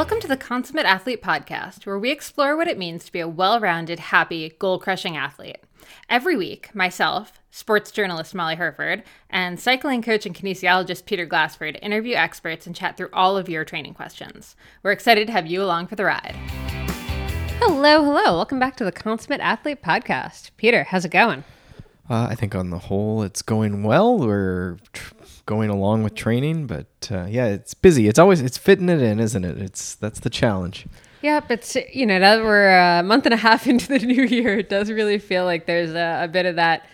Welcome to the Consummate Athlete Podcast, where we explore what it means to be a well rounded, happy, goal crushing athlete. Every week, myself, sports journalist Molly Hurford, and cycling coach and kinesiologist Peter Glassford interview experts and chat through all of your training questions. We're excited to have you along for the ride. Hello, hello. Welcome back to the Consummate Athlete Podcast. Peter, how's it going? Uh, I think on the whole, it's going well. We're tr- going along with training, but uh, yeah, it's busy. It's always it's fitting it in, isn't it? It's that's the challenge. Yep, it's you know now that we're a month and a half into the new year, it does really feel like there's a, a bit of that.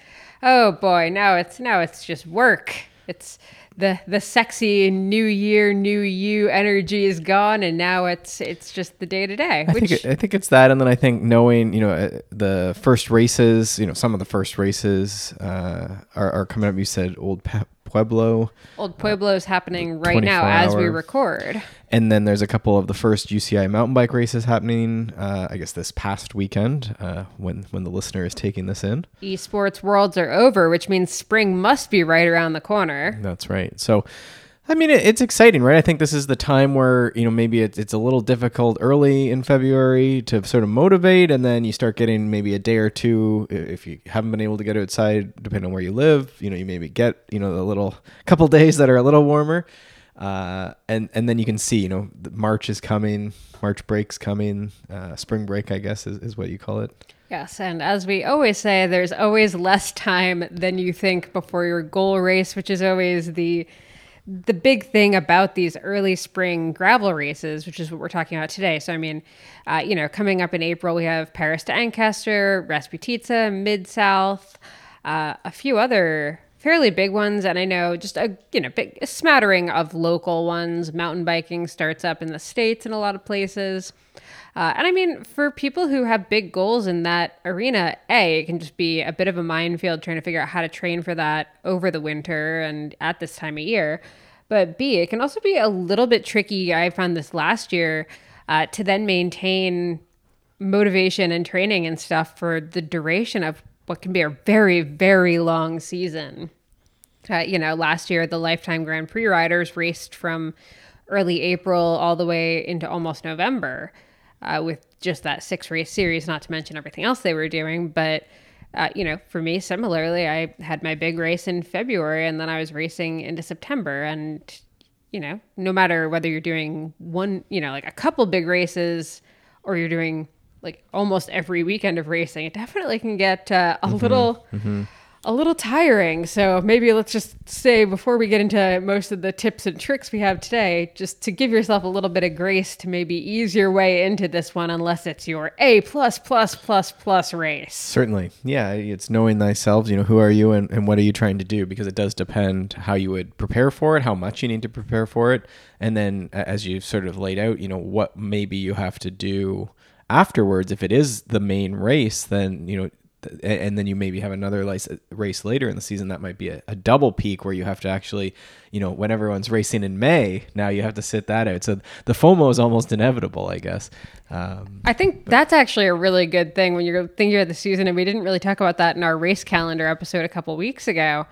Oh boy, now it's now it's just work. It's the the sexy new year, new you energy is gone, and now it's it's just the day to day. I think it, I think it's that, and then I think knowing you know uh, the first races, you know some of the first races uh, are, are coming up. You said Old Pueblo. Old Pueblo is happening right now as we record. And then there's a couple of the first UCI mountain bike races happening. Uh, I guess this past weekend, uh, when when the listener is taking this in. Esports Worlds are over, which means spring must be right around the corner. That's right. So. I mean, it's exciting, right? I think this is the time where, you know, maybe it's, it's a little difficult early in February to sort of motivate, and then you start getting maybe a day or two if you haven't been able to get outside, depending on where you live. You know, you maybe get, you know, a little couple days that are a little warmer. Uh, and and then you can see, you know, March is coming, March break's coming, uh, spring break, I guess, is, is what you call it. Yes, and as we always say, there's always less time than you think before your goal race, which is always the the big thing about these early spring gravel races, which is what we're talking about today. So, I mean, uh, you know, coming up in April, we have Paris to Ancaster, Rasputitsa, Mid South, uh, a few other fairly big ones, and I know just a you know big a smattering of local ones. Mountain biking starts up in the states in a lot of places. Uh, and I mean, for people who have big goals in that arena, A, it can just be a bit of a minefield trying to figure out how to train for that over the winter and at this time of year. But B, it can also be a little bit tricky. I found this last year uh, to then maintain motivation and training and stuff for the duration of what can be a very, very long season. Uh, you know, last year, the Lifetime Grand Prix riders raced from early April all the way into almost November uh, with just that six race series, not to mention everything else they were doing. But, uh, you know, for me, similarly, I had my big race in February and then I was racing into September. And, you know, no matter whether you're doing one, you know, like a couple big races or you're doing like almost every weekend of racing, it definitely can get uh, a mm-hmm. little. Mm-hmm a little tiring. So maybe let's just say before we get into most of the tips and tricks we have today, just to give yourself a little bit of grace to maybe ease your way into this one, unless it's your A plus plus plus plus race. Certainly, yeah. It's knowing thyself. You know, who are you and, and what are you trying to do? Because it does depend how you would prepare for it, how much you need to prepare for it, and then as you've sort of laid out, you know, what maybe you have to do afterwards if it is the main race then you know and then you maybe have another race later in the season that might be a, a, double peak where you have to actually you know when everyone's racing in may now you have to sit that out so the fomo is almost inevitable i guess um, i think but. that's actually a really good thing when you're thinking about the season and we didn't really talk about that in our race calendar episode a couple weeks ago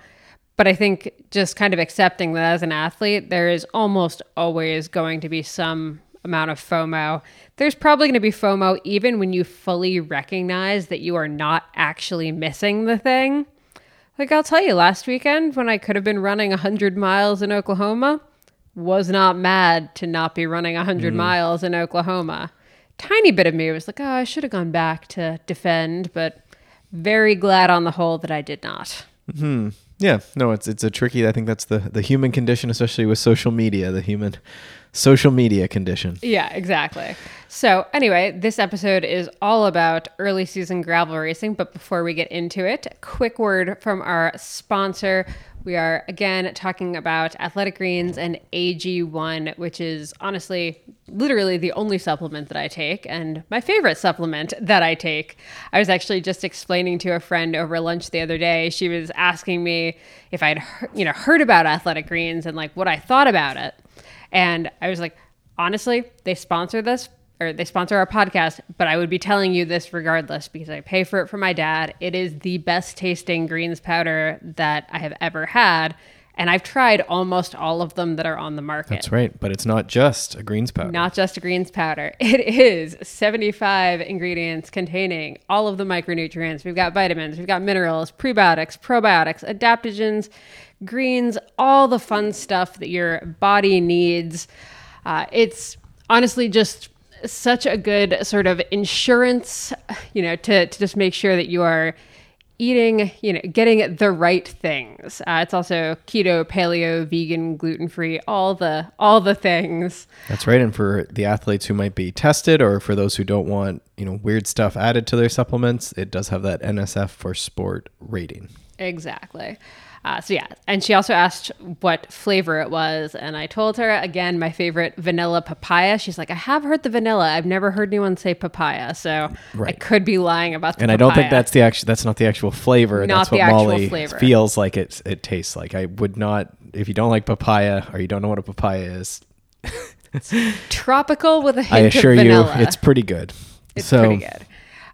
but i think just kind of accepting that as an athlete there is almost always going to be some amount of FOMO. There's probably going to be FOMO even when you fully recognize that you are not actually missing the thing. Like I'll tell you, last weekend when I could have been running 100 miles in Oklahoma, was not mad to not be running 100 mm. miles in Oklahoma. Tiny bit of me was like, oh, I should have gone back to defend, but very glad on the whole that I did not. Hmm. Yeah. No, it's it's a tricky. I think that's the the human condition, especially with social media. The human social media condition. Yeah, exactly. So, anyway, this episode is all about early season gravel racing. But before we get into it, quick word from our sponsor. We are again talking about Athletic Greens and AG1, which is honestly literally the only supplement that I take and my favorite supplement that I take. I was actually just explaining to a friend over lunch the other day. She was asking me if I'd you know heard about Athletic Greens and like what I thought about it. And I was like, honestly, they sponsor this or they sponsor our podcast, but I would be telling you this regardless because I pay for it for my dad. It is the best tasting greens powder that I have ever had. And I've tried almost all of them that are on the market. That's right. But it's not just a greens powder. Not just a greens powder. It is 75 ingredients containing all of the micronutrients. We've got vitamins, we've got minerals, prebiotics, probiotics, adaptogens, greens, all the fun stuff that your body needs. Uh, it's honestly just such a good sort of insurance, you know, to, to just make sure that you are eating, you know, getting the right things. Uh, it's also keto, paleo, vegan, gluten free, all the all the things. That's right. And for the athletes who might be tested, or for those who don't want, you know, weird stuff added to their supplements, it does have that NSF for sport rating. Exactly. Uh, so yeah, and she also asked what flavor it was, and I told her again my favorite vanilla papaya. She's like, I have heard the vanilla. I've never heard anyone say papaya, so Right. I could be lying about. The And I don't think that's the actual. That's not the actual flavor. Not that's the what actual Molly flavor. feels like it. It tastes like. I would not. If you don't like papaya or you don't know what a papaya is, tropical with a hint I assure you, it's pretty good. It's so, pretty good.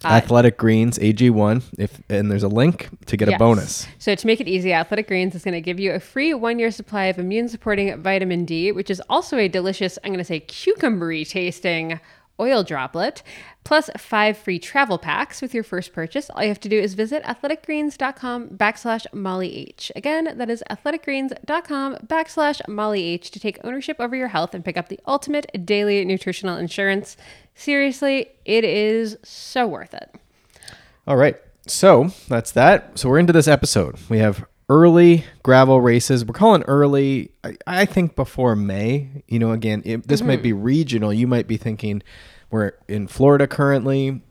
Uh, Athletic Greens AG1. If and there's a link to get a bonus. So to make it easy, Athletic Greens is going to give you a free one-year supply of immune-supporting vitamin D, which is also a delicious, I'm going to say, cucumbery tasting oil droplet, plus five free travel packs with your first purchase. All you have to do is visit athleticgreens.com backslash Molly H. Again, that is athleticgreens.com backslash Molly H to take ownership over your health and pick up the ultimate daily nutritional insurance. Seriously, it is so worth it. All right. So that's that. So we're into this episode. We have early gravel races. We're calling early, I, I think, before May. You know, again, it, this might mm-hmm. be regional. You might be thinking we're in Florida currently.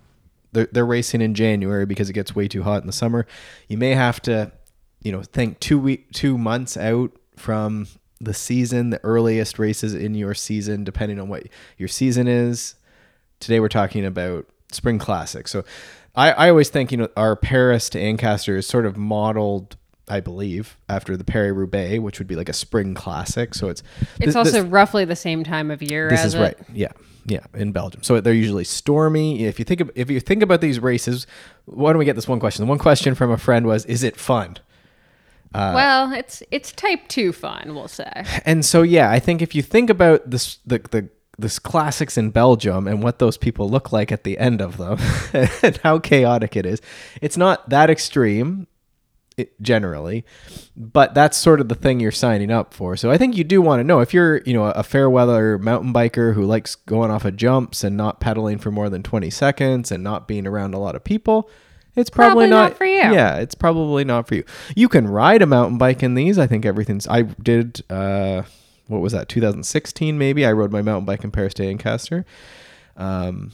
They're, they're racing in January because it gets way too hot in the summer. You may have to, you know, think two week, two months out from the season, the earliest races in your season, depending on what your season is. Today we're talking about spring classic. So I, I always think, you know, our Paris to Ancaster is sort of modeled, I believe, after the Paris Roubaix, which would be like a spring classic. So it's It's also this- roughly the same time of year this is it. right. Yeah. Yeah, in Belgium. So they're usually stormy. If you think of, if you think about these races, why don't we get this one question? The one question from a friend was, "Is it fun?" Uh, well, it's it's type two fun, we'll say. And so yeah, I think if you think about this the the this classics in Belgium and what those people look like at the end of them and how chaotic it is, it's not that extreme generally, but that's sort of the thing you're signing up for. So I think you do want to know if you're, you know, a fair weather mountain biker who likes going off of jumps and not pedaling for more than 20 seconds and not being around a lot of people. It's probably, Probably not for you. Yeah, it's probably not for you. You can ride a mountain bike in these. I think everything's. I did. uh What was that? 2016 maybe. I rode my mountain bike in Paris to Ancaster. Um,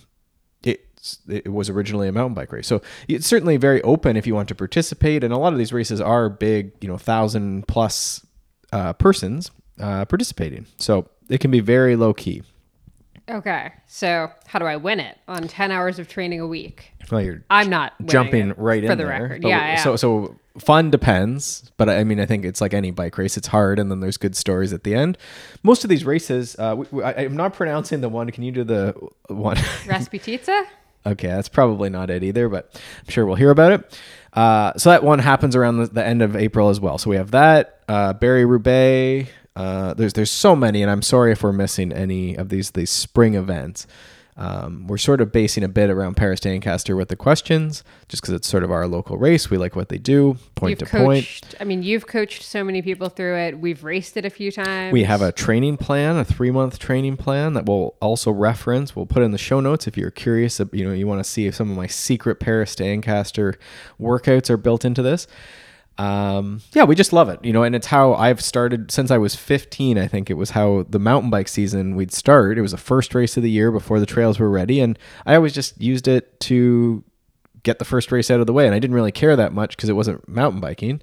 it it was originally a mountain bike race, so it's certainly very open if you want to participate. And a lot of these races are big, you know, thousand plus uh, persons uh, participating, so it can be very low key. Okay, so how do I win it on ten hours of training a week? Well, you're I'm not jumping right for in the there. record. Yeah, yeah. So so fun depends, but I mean I think it's like any bike race. It's hard, and then there's good stories at the end. Most of these races, uh, we, we- I, I'm not pronouncing the one. Can you do the one? Rasputitsa? Okay, that's probably not it either, but I'm sure we'll hear about it. Uh, so that one happens around the, the end of April as well. So we have that uh, Barry Roubaix. Uh, there's there's so many, and I'm sorry if we're missing any of these these spring events. Um, we're sort of basing a bit around Paris to Ancaster with the questions, just because it's sort of our local race. We like what they do, point You've to point. I mean, you've coached so many people through it. We've raced it a few times. We have a training plan, a three month training plan that we'll also reference. We'll put in the show notes if you're curious. You know, you want to see if some of my secret Paris to Ancaster workouts are built into this. Um, yeah, we just love it, you know, and it's how I've started since I was 15. I think it was how the mountain bike season we'd start. It was the first race of the year before the trails were ready, and I always just used it to get the first race out of the way. And I didn't really care that much because it wasn't mountain biking.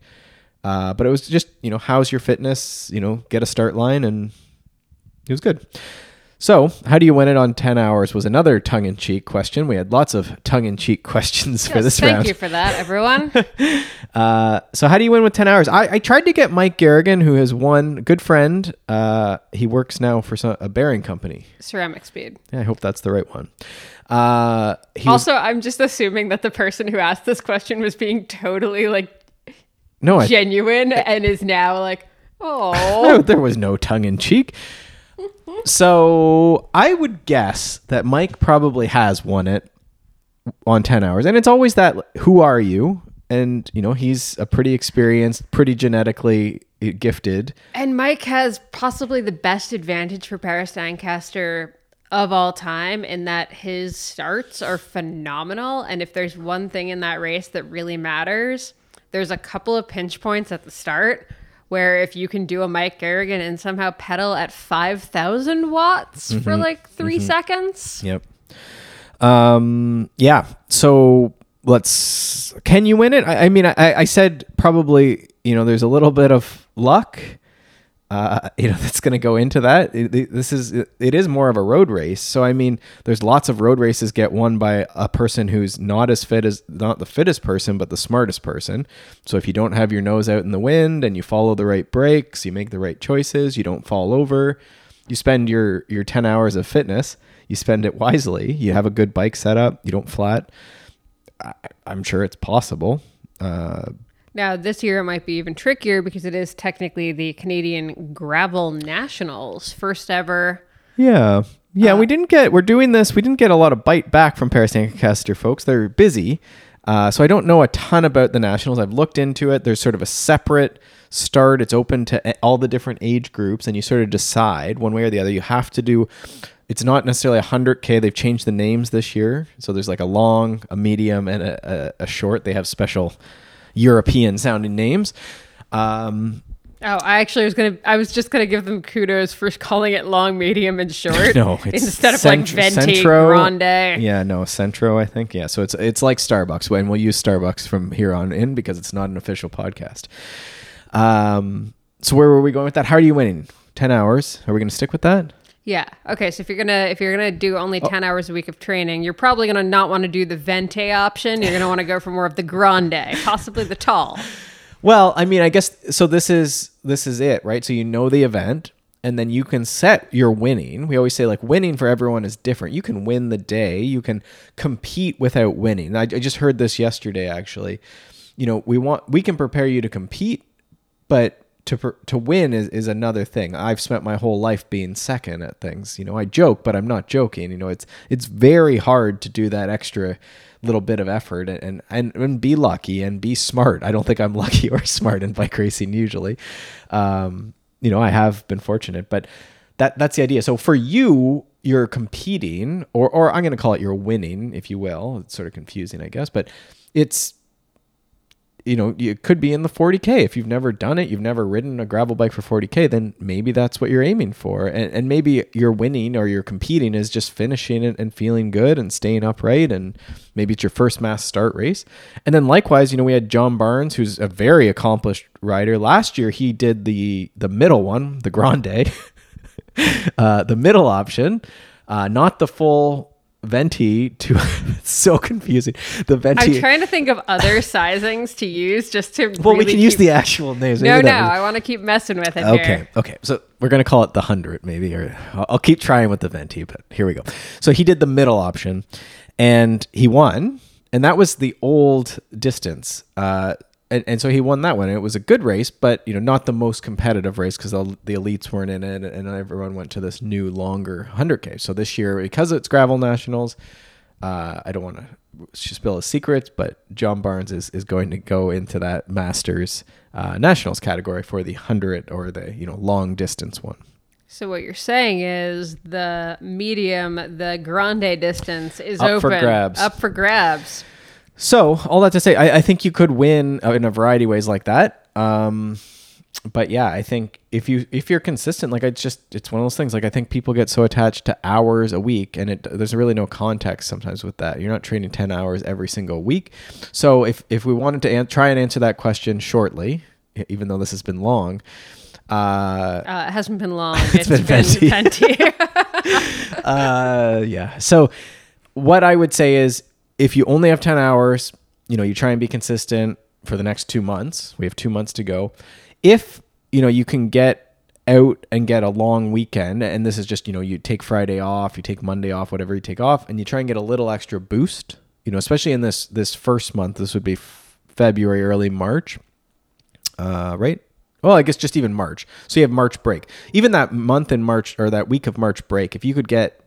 Uh, but it was just, you know, how's your fitness? You know, get a start line, and it was good. So, how do you win it on 10 hours was another tongue in cheek question. We had lots of tongue in cheek questions for Yes, this thank round. you for that, everyone. Uh, so, how do you win with 10 hours? I, I tried to get Mike Garrigan, who has won, good friend. Uh, he works now for some, a bearing company. Ceramic speed. Yeah, I hope that's the right one. Uh, he was, Also, I'm just assuming that the person who asked this question was being totally like no, I, genuine and is now like, Oh, there was no tongue in cheek. So I would guess that Mike probably has won it on 10 hours. And it's always that who are you? And, you know, he's a pretty experienced, pretty genetically eh, gifted. and Mike has possibly the best advantage for Paris Ancaster of all time in that his starts are phenomenal. And if there's one thing in that race that really matters, there's a couple of pinch points at the start where if you can do a Mike Garrigan and somehow pedal at 5,000 watts for like 3 seconds. Yep. Um, yeah. So let's, can you win it? I, I mean, I, I said probably, you know, there's a little bit of luck. Uh, you know that's going to go into that. It- it- this is it is more of a road race. So I mean, there's lots of road races get won by a person who's not as fit as not the fittest person, but the smartest person. So if you don't have your nose out in the wind and you follow the right brakes, you make the right choices, you don't fall over, you spend your your 10 hours of fitness, you spend it wisely. You have a good bike setup, you don't flat. I, I'm sure it's possible. Uh, Now, this year it might be even trickier because it is technically the Canadian Gravel Nationals, first ever. Yeah. Yeah, we didn't get, we're doing this, we didn't get a lot of bite back from Paris Ancaster folks. They're busy. Uh, so I don't know a ton about the Nationals. I've looked into it. There's sort of a separate start. It's open to all the different age groups, and you sort of decide one way or the other. You have to do, it's not necessarily a 100K. They've changed the names this year. So there's like a long, a medium, and a, a, a short. They have special European sounding names. Um, Oh, I actually was gonna. I was just gonna give them kudos for calling it long, medium, and short. No, it's instead of like venti, Centro- grande. Yeah, no, Centro, I think. Yeah, so it's it's like Starbucks, and we'll use Starbucks from here on in because it's not an official podcast. Um, so where were we going with that? How are you winning? Ten hours. Are we going to stick with that? Yeah. Okay. So if you're gonna if you're gonna do only Oh. ten hours a week of training, you're probably gonna not want to do the venti option. You're gonna want to go for more of the grande, possibly the tall. Well, I mean, I guess so. This is this is it, right? So you know the event, and then you can set your winning. We always say like winning for everyone is different. You can win the day. You can compete without winning. I, I just heard this yesterday, actually. You know, we want we can prepare you to compete, but to to win is, is another thing. I've spent my whole life being second at things. You know, I joke, but I'm not joking. You know, it's it's very hard to do that extra little bit of effort and and and be lucky and be smart. I don't think I'm lucky or smart in bike racing usually. Um, you know, I have been fortunate, but that that's the idea. So for you, you're competing, or or I'm going to call it you're winning, if you will. It's sort of confusing, I guess, but it's you know, you could be in the 40K. If you've never done it, you've never ridden a gravel bike for 40K, then maybe that's what you're aiming for. And, and maybe you're winning or you're competing is just finishing it and feeling good and staying upright. And maybe it's your first mass start race. And then likewise, you know, we had John Barnes, who's a very accomplished rider. Last year, he did the, the middle one, the Grande, uh, the middle option, uh, not the full venti to so confusing the venti I'm trying to think of other sizings to use just to. well, we really can use the actual names. No, no. I want to keep messing with it. Okay. Here. Okay. So we're gonna call it the hundred, maybe, or I'll keep trying with the venti. But here we go. So he did the middle option, and he won, and that was the old distance. Uh, and, and so he won that one. And it was a good race, but you know, not the most competitive race because the, the elites weren't in it, and everyone went to this new, longer hundred k. So this year, because it's gravel nationals, uh, I don't want to spill a secret, but John Barnes is, is going to go into that Masters uh, Nationals category for the hundred or the you know long distance one. So what you're saying is the medium, the grande distance is Up for open, grabs. up for grabs. So all that to say, I, I think you could win uh, in a variety of ways like that. Um, but yeah, I think if you if you're consistent, like it's just it's one of those things. Like I think people get so attached to hours a week, and it there's really no context sometimes with that. You're not training ten hours every single week. So if if we wanted to an- try and answer that question shortly, even though this has been long, uh, Uh, it hasn't been long. It's been venti. venti. uh, yeah. So what I would say is if you only have 10 hours, you know, you try and be consistent for the next two months. We have two months to go. If, you know, you can get out and get a long weekend, and this is just, you know, you take Friday off, you take Monday off, whatever you take off, and you try and get a little extra boost, you know, especially in this, this first month, this would be f- February, early March, uh, right? well, I guess just even March. So you have March break. Even that month in March or that week of March break, if you could get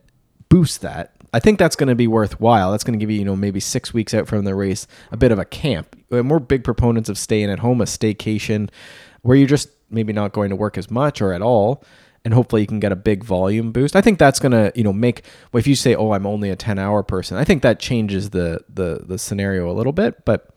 boost that, I think that's going to be worthwhile. That's going to give you, you know, maybe six weeks out from the race, a bit of a camp. We're big proponents of staying at home, a staycation, where you're just maybe not going to work as much or at all, and hopefully you can get a big volume boost. I think that's going to, you know, make. If you say, "Oh, I'm only a 10 hour person," I think that changes the the the scenario a little bit, but.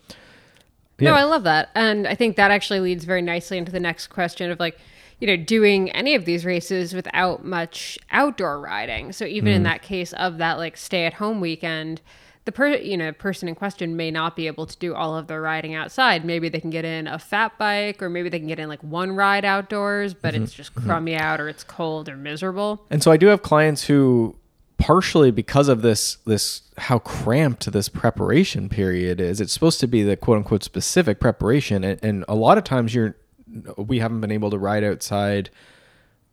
No, I love that. And I think that actually leads very nicely into the next question of like, you know, doing any of these races without much outdoor riding. So even in mm. that case of that like stay at home weekend, the per you know person in question may not be able to do all of their riding outside. Maybe they can get in a fat bike, or maybe they can get in like one ride outdoors, but mm-hmm. it's just mm-hmm. crummy out, or it's cold or miserable. And so I do have clients who partially because of this this how cramped this preparation period is it's supposed to be the quote unquote specific preparation and, and a lot of times you're we haven't been able to ride outside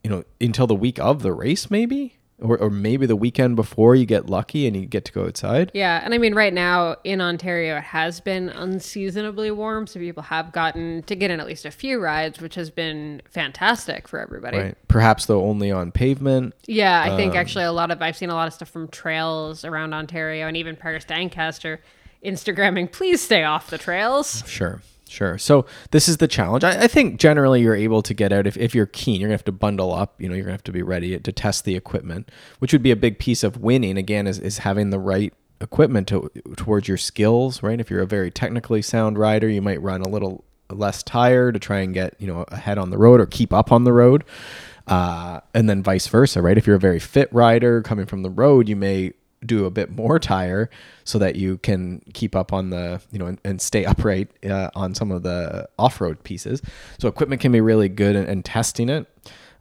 you know until the week of the race maybe? Or, or maybe the weekend before you get lucky and you get to go outside? Yeah, and I mean, right now in Ontario, it has been unseasonably warm, so people have gotten to get in at least a few rides, which has been fantastic for everybody. right. Perhaps though only on pavement. Yeah, I think Um, actually a lot of I've seen a lot of stuff from trails around Ontario and even Paris Ancaster Instagramming, please stay off the trails. Sure, sure. So this is the challenge. I, I think generally you're able to get out if, if you're keen. You're gonna have to bundle up. You know, you're gonna have to be ready to test the equipment, which would be a big piece of winning. Again, is, is having the right equipment to, towards your skills. Right. If you're a very technically sound rider, you might run a little less tire to try and get you know ahead on the road or keep up on the road. Uh, and then vice versa, right? If you're a very fit rider coming from the road, you may do a bit more tire so that you can keep up on the you know and, and stay upright uh, on some of the off-road pieces so equipment can be really good and, testing it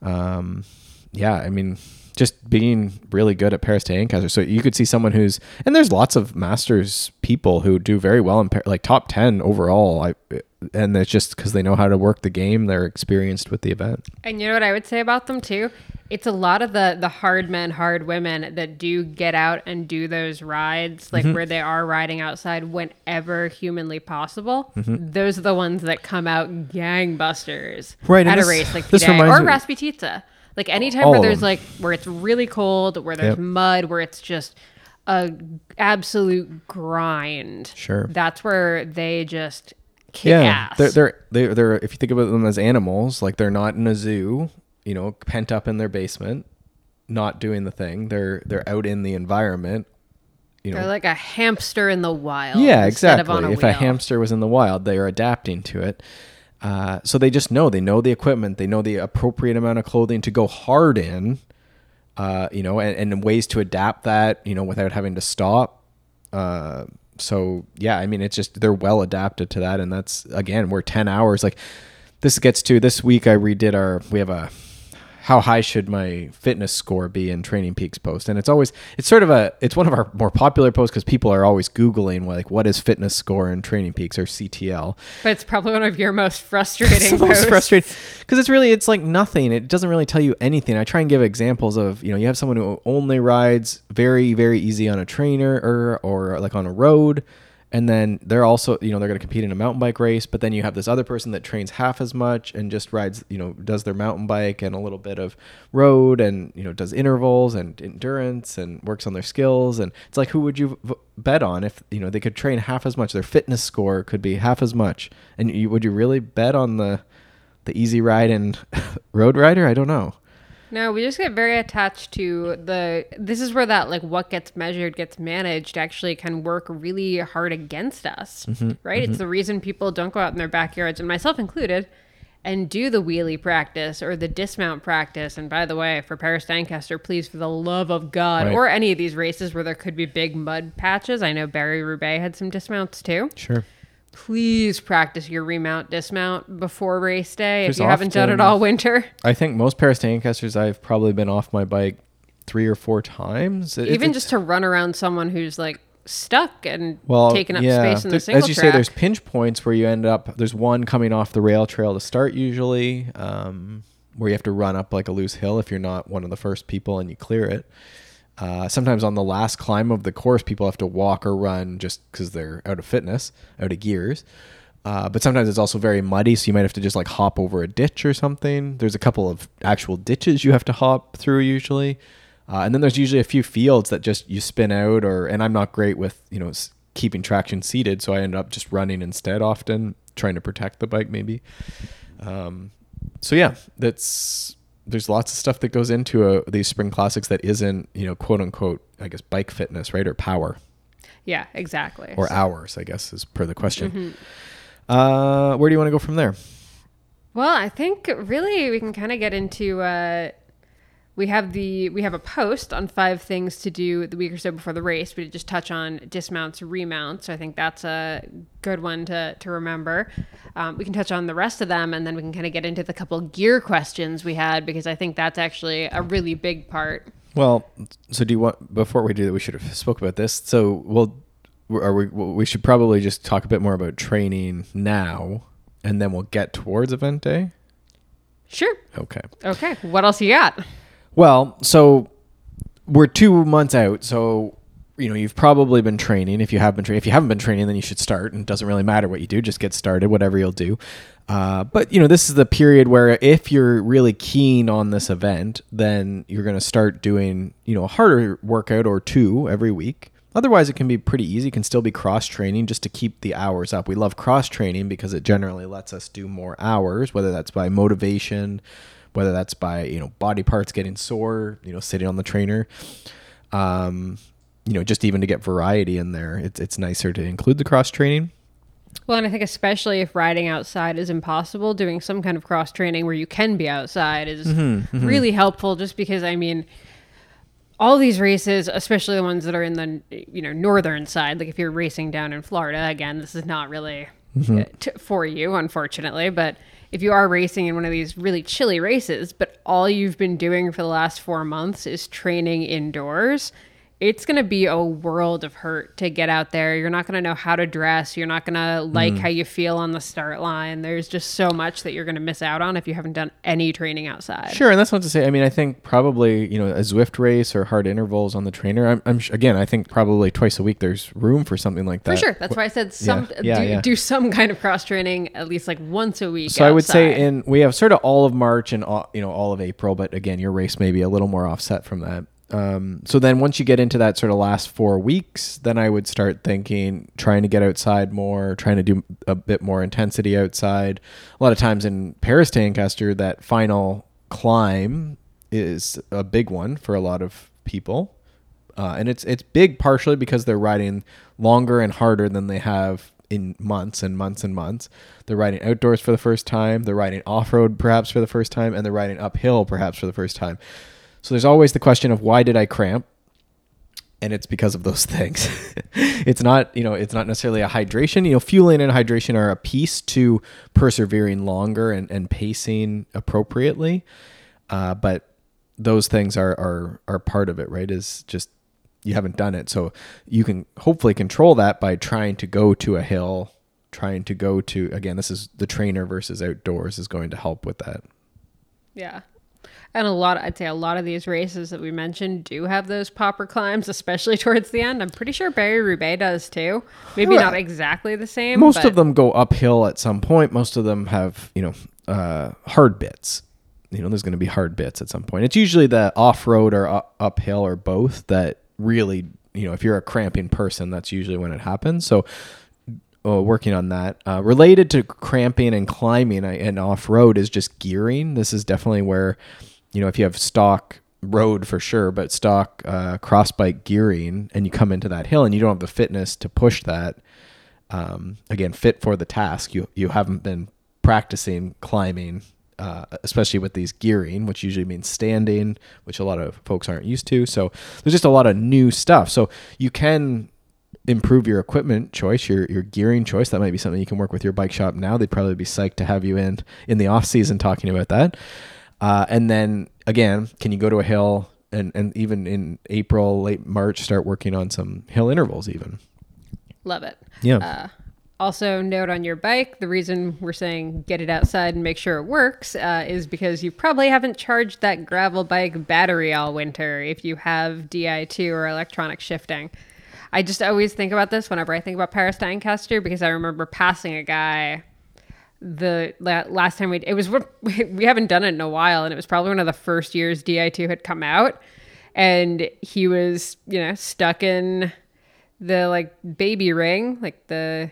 um, yeah i mean just being really good at Paris to Ancaster. So you could see someone who's and there's lots of masters people who do very well in like top 10 overall. I and it's just cuz they know how to work the game, they're experienced with the event. And you know what I would say about them too? It's a lot of the the hard men, hard women that do get out and do those rides, like Mm-hmm. where they are riding outside whenever humanly possible. Mm-hmm. Those are the ones that come out gangbusters Right, at this- a race like this today or me- Rasputitsa. Like anytime All where there's like where it's really cold, where there's Yep. mud, where it's just a absolute grind. Sure. That's where they just kick yeah, ass. they're they're they're they're if you think about them as animals, like they're not in a zoo, you know, pent up in their basement, not doing the thing. They're they're out in the environment. You know, They're like a hamster in the wild. yeah, instead of on exactly. a If a hamster was in the wild, they are adapting to it. Uh, so they just know they know the equipment, they know the appropriate amount of clothing to go hard in. Uh, you know, and, and ways to adapt that, you know, without having to stop. Uh, so yeah, I mean, it's just they're well adapted to that, and that's again, we're ten hours. Like this gets to this week. I redid our. We have a how high should my fitness score be in Training Peaks post, and it's always it's sort of a it's one of our more popular posts because people are always googling like what is fitness score in Training Peaks or CTL. But it's probably one of your most frustrating most frustrating because it's really it's like nothing. It doesn't really tell you anything. I try and give examples of you know you have someone who only rides very very easy on a trainer or or like on a road, and then they're also you know they're going to compete in a mountain bike race. But then you have this other person that trains half as much and just rides you know does their mountain bike and a little bit of road and you know does intervals and endurance and works on their skills. And it's like who would you v- bet on if you know they could train half as much? Their fitness score could be half as much. And you, would you really bet on the the easy ride and road rider? I don't know. No, we just get very attached to the. This is where that like what gets measured gets managed actually can work really hard against us, Mm-hmm, right? It's the reason people don't go out in their backyards, and myself included, and do the wheelie practice or the dismount practice. And by the way, for Paris Ancaster, please, for the love of God, Right. or any of these races where there could be big mud patches. I know Barry Roubaix had some dismounts too. Sure. Please practice your remount dismount before race day There's if you haven't done it all winter. I think most Paris to Ancasters I've probably been off my bike three or four times. It- even it's- just to run around someone who's like stuck and well, taking up yeah, space in the single as you track. say, there's pinch points where you end up. There's one coming off the rail trail to start usually, um, where you have to run up like a loose hill if you're not one of the first people and you clear it. Uh, sometimes on the last climb of the course, people have to walk or run just because they're out of fitness, out of gears. Uh, but sometimes it's also very muddy, so you might have to just like hop over a ditch or something. There's a couple of actual ditches you have to hop through usually, uh, and then there's usually a few fields that just you spin out. Or and I'm not great with you know keeping traction seated, so I end up just running instead often, trying to protect the bike maybe. Um, so yeah, that's there's lots of stuff that goes into a, these spring classics that isn't you know quote unquote I guess bike fitness right or power Yeah, exactly. or hours I guess is per the question. Uh, where do you want to go from there? Well, I think really we can kind of get into. Uh, we have the we have a post on five things to do the week or so before the race. We did just touch on dismounts, remounts. So I think that's a good one to to remember. Um, we can touch on the rest of them, and then we can kind of get into the couple gear questions we had because I think that's actually a really big part. Well, so do you want before we do that? We should have spoke about this. So we'll are we we should probably just talk a bit more about training now, and then we'll get towards event day. Sure. Okay. Okay. What else you got? Well, so we're two months out, so you know you've probably been training. If you have been training, if you haven't been training, then you should start. And it doesn't really matter what you do; just get started. Whatever you'll do. Uh, but you know, this is the period where if you're really keen on this event, then you're going to start doing you know a harder workout or two every week. Otherwise, it can be pretty easy. It can still be cross training just to keep the hours up. We love cross training because it generally lets us do more hours, whether that's by motivation, whether that's by you know body parts getting sore, you know sitting on the trainer, um, you know just even to get variety in there. It's it's nicer to include the cross training. Well, and I think especially if riding outside is impossible, doing some kind of cross training where you can be outside is really helpful. Just because I mean, all these races, especially the ones that are in the you know northern side, like if you're racing down in Florida, again, this is not really uh, t- for you, unfortunately, but. If you are racing in one of these really chilly races, but all you've been doing for the last four months is training indoors, it's going to be a world of hurt to get out there. You're not going to know how to dress. You're not going to like Mm. how you feel on the start line. There's just so much that you're going to miss out on if you haven't done any training outside. Sure, and that's not to say. I mean, I think probably you know a Zwift race or hard intervals on the trainer. I'm, I'm sh- again, I think probably twice a week there's room for something like that. For sure. That's why I said some Yeah, do, yeah. do some kind of cross training at least like once a week. So I would say in we have sort of all of March and all, you know all of April, but again, your race may be a little more offset from that. Um, so then once you get into that sort of last four weeks, then I would start thinking trying to get outside more, trying to do a bit more intensity outside. A lot of times in Paris to Ancaster, that final climb is a big one for a lot of people. Uh, and it's it's big partially because they're riding longer and harder than they have in months and months and months. They're riding outdoors for the first time. They're riding off road perhaps for the first time, and they're riding uphill perhaps for the first time. So there's always the question of why did I cramp? And it's because of those things. it's not, you know, it's not necessarily a hydration. You know, fueling and hydration are a piece to persevering longer and, and pacing appropriately. Uh, but those things are, are are part of it, right? Is just you haven't done it. So you can hopefully control that by trying to go to a hill, trying to go to again, this is the trainer versus outdoors is going to help with that. Yeah. And a lot, I'd say a lot of these races that we mentioned do have those popper climbs, especially towards the end. I'm pretty sure Barry Roubaix does too. Maybe Well, not exactly the same. Most but of them go uphill at some point. Most of them have, you know, uh, hard bits. You know, there's going to be hard bits at some point. It's usually the off road or uphill or both that really, you know, if you're a cramping person, that's usually when it happens. So, uh, working on that. Uh, related to cramping and climbing and off road is just gearing. This is definitely where, you know, if you have stock road for sure, but stock uh, cross bike gearing and you come into that hill and you don't have the fitness to push that, um, again, fit for the task, you, you haven't been practicing climbing. Uh, especially with these gearing, which usually means standing, which a lot of folks aren't used to. So there's just a lot of new stuff. So you can improve your equipment choice, your your gearing choice. That might be something you can work with your bike shop now. They'd probably be psyched to have you in in the off season talking about that. Uh, and then again, can you go to a hill and and even in April, late March, start working on some hill intervals even? love it. Yeah. Uh, also, note on your bike the reason we're saying get it outside and make sure it works uh, is because you probably haven't charged that gravel bike battery all winter if you have Di2 or electronic shifting. I just always think about this whenever I think about Paris to Ancaster because I remember passing a guy the last time we it was we haven't done it in a while and it was probably one of the first years Di2 had come out. And he was you know stuck in the like baby ring like the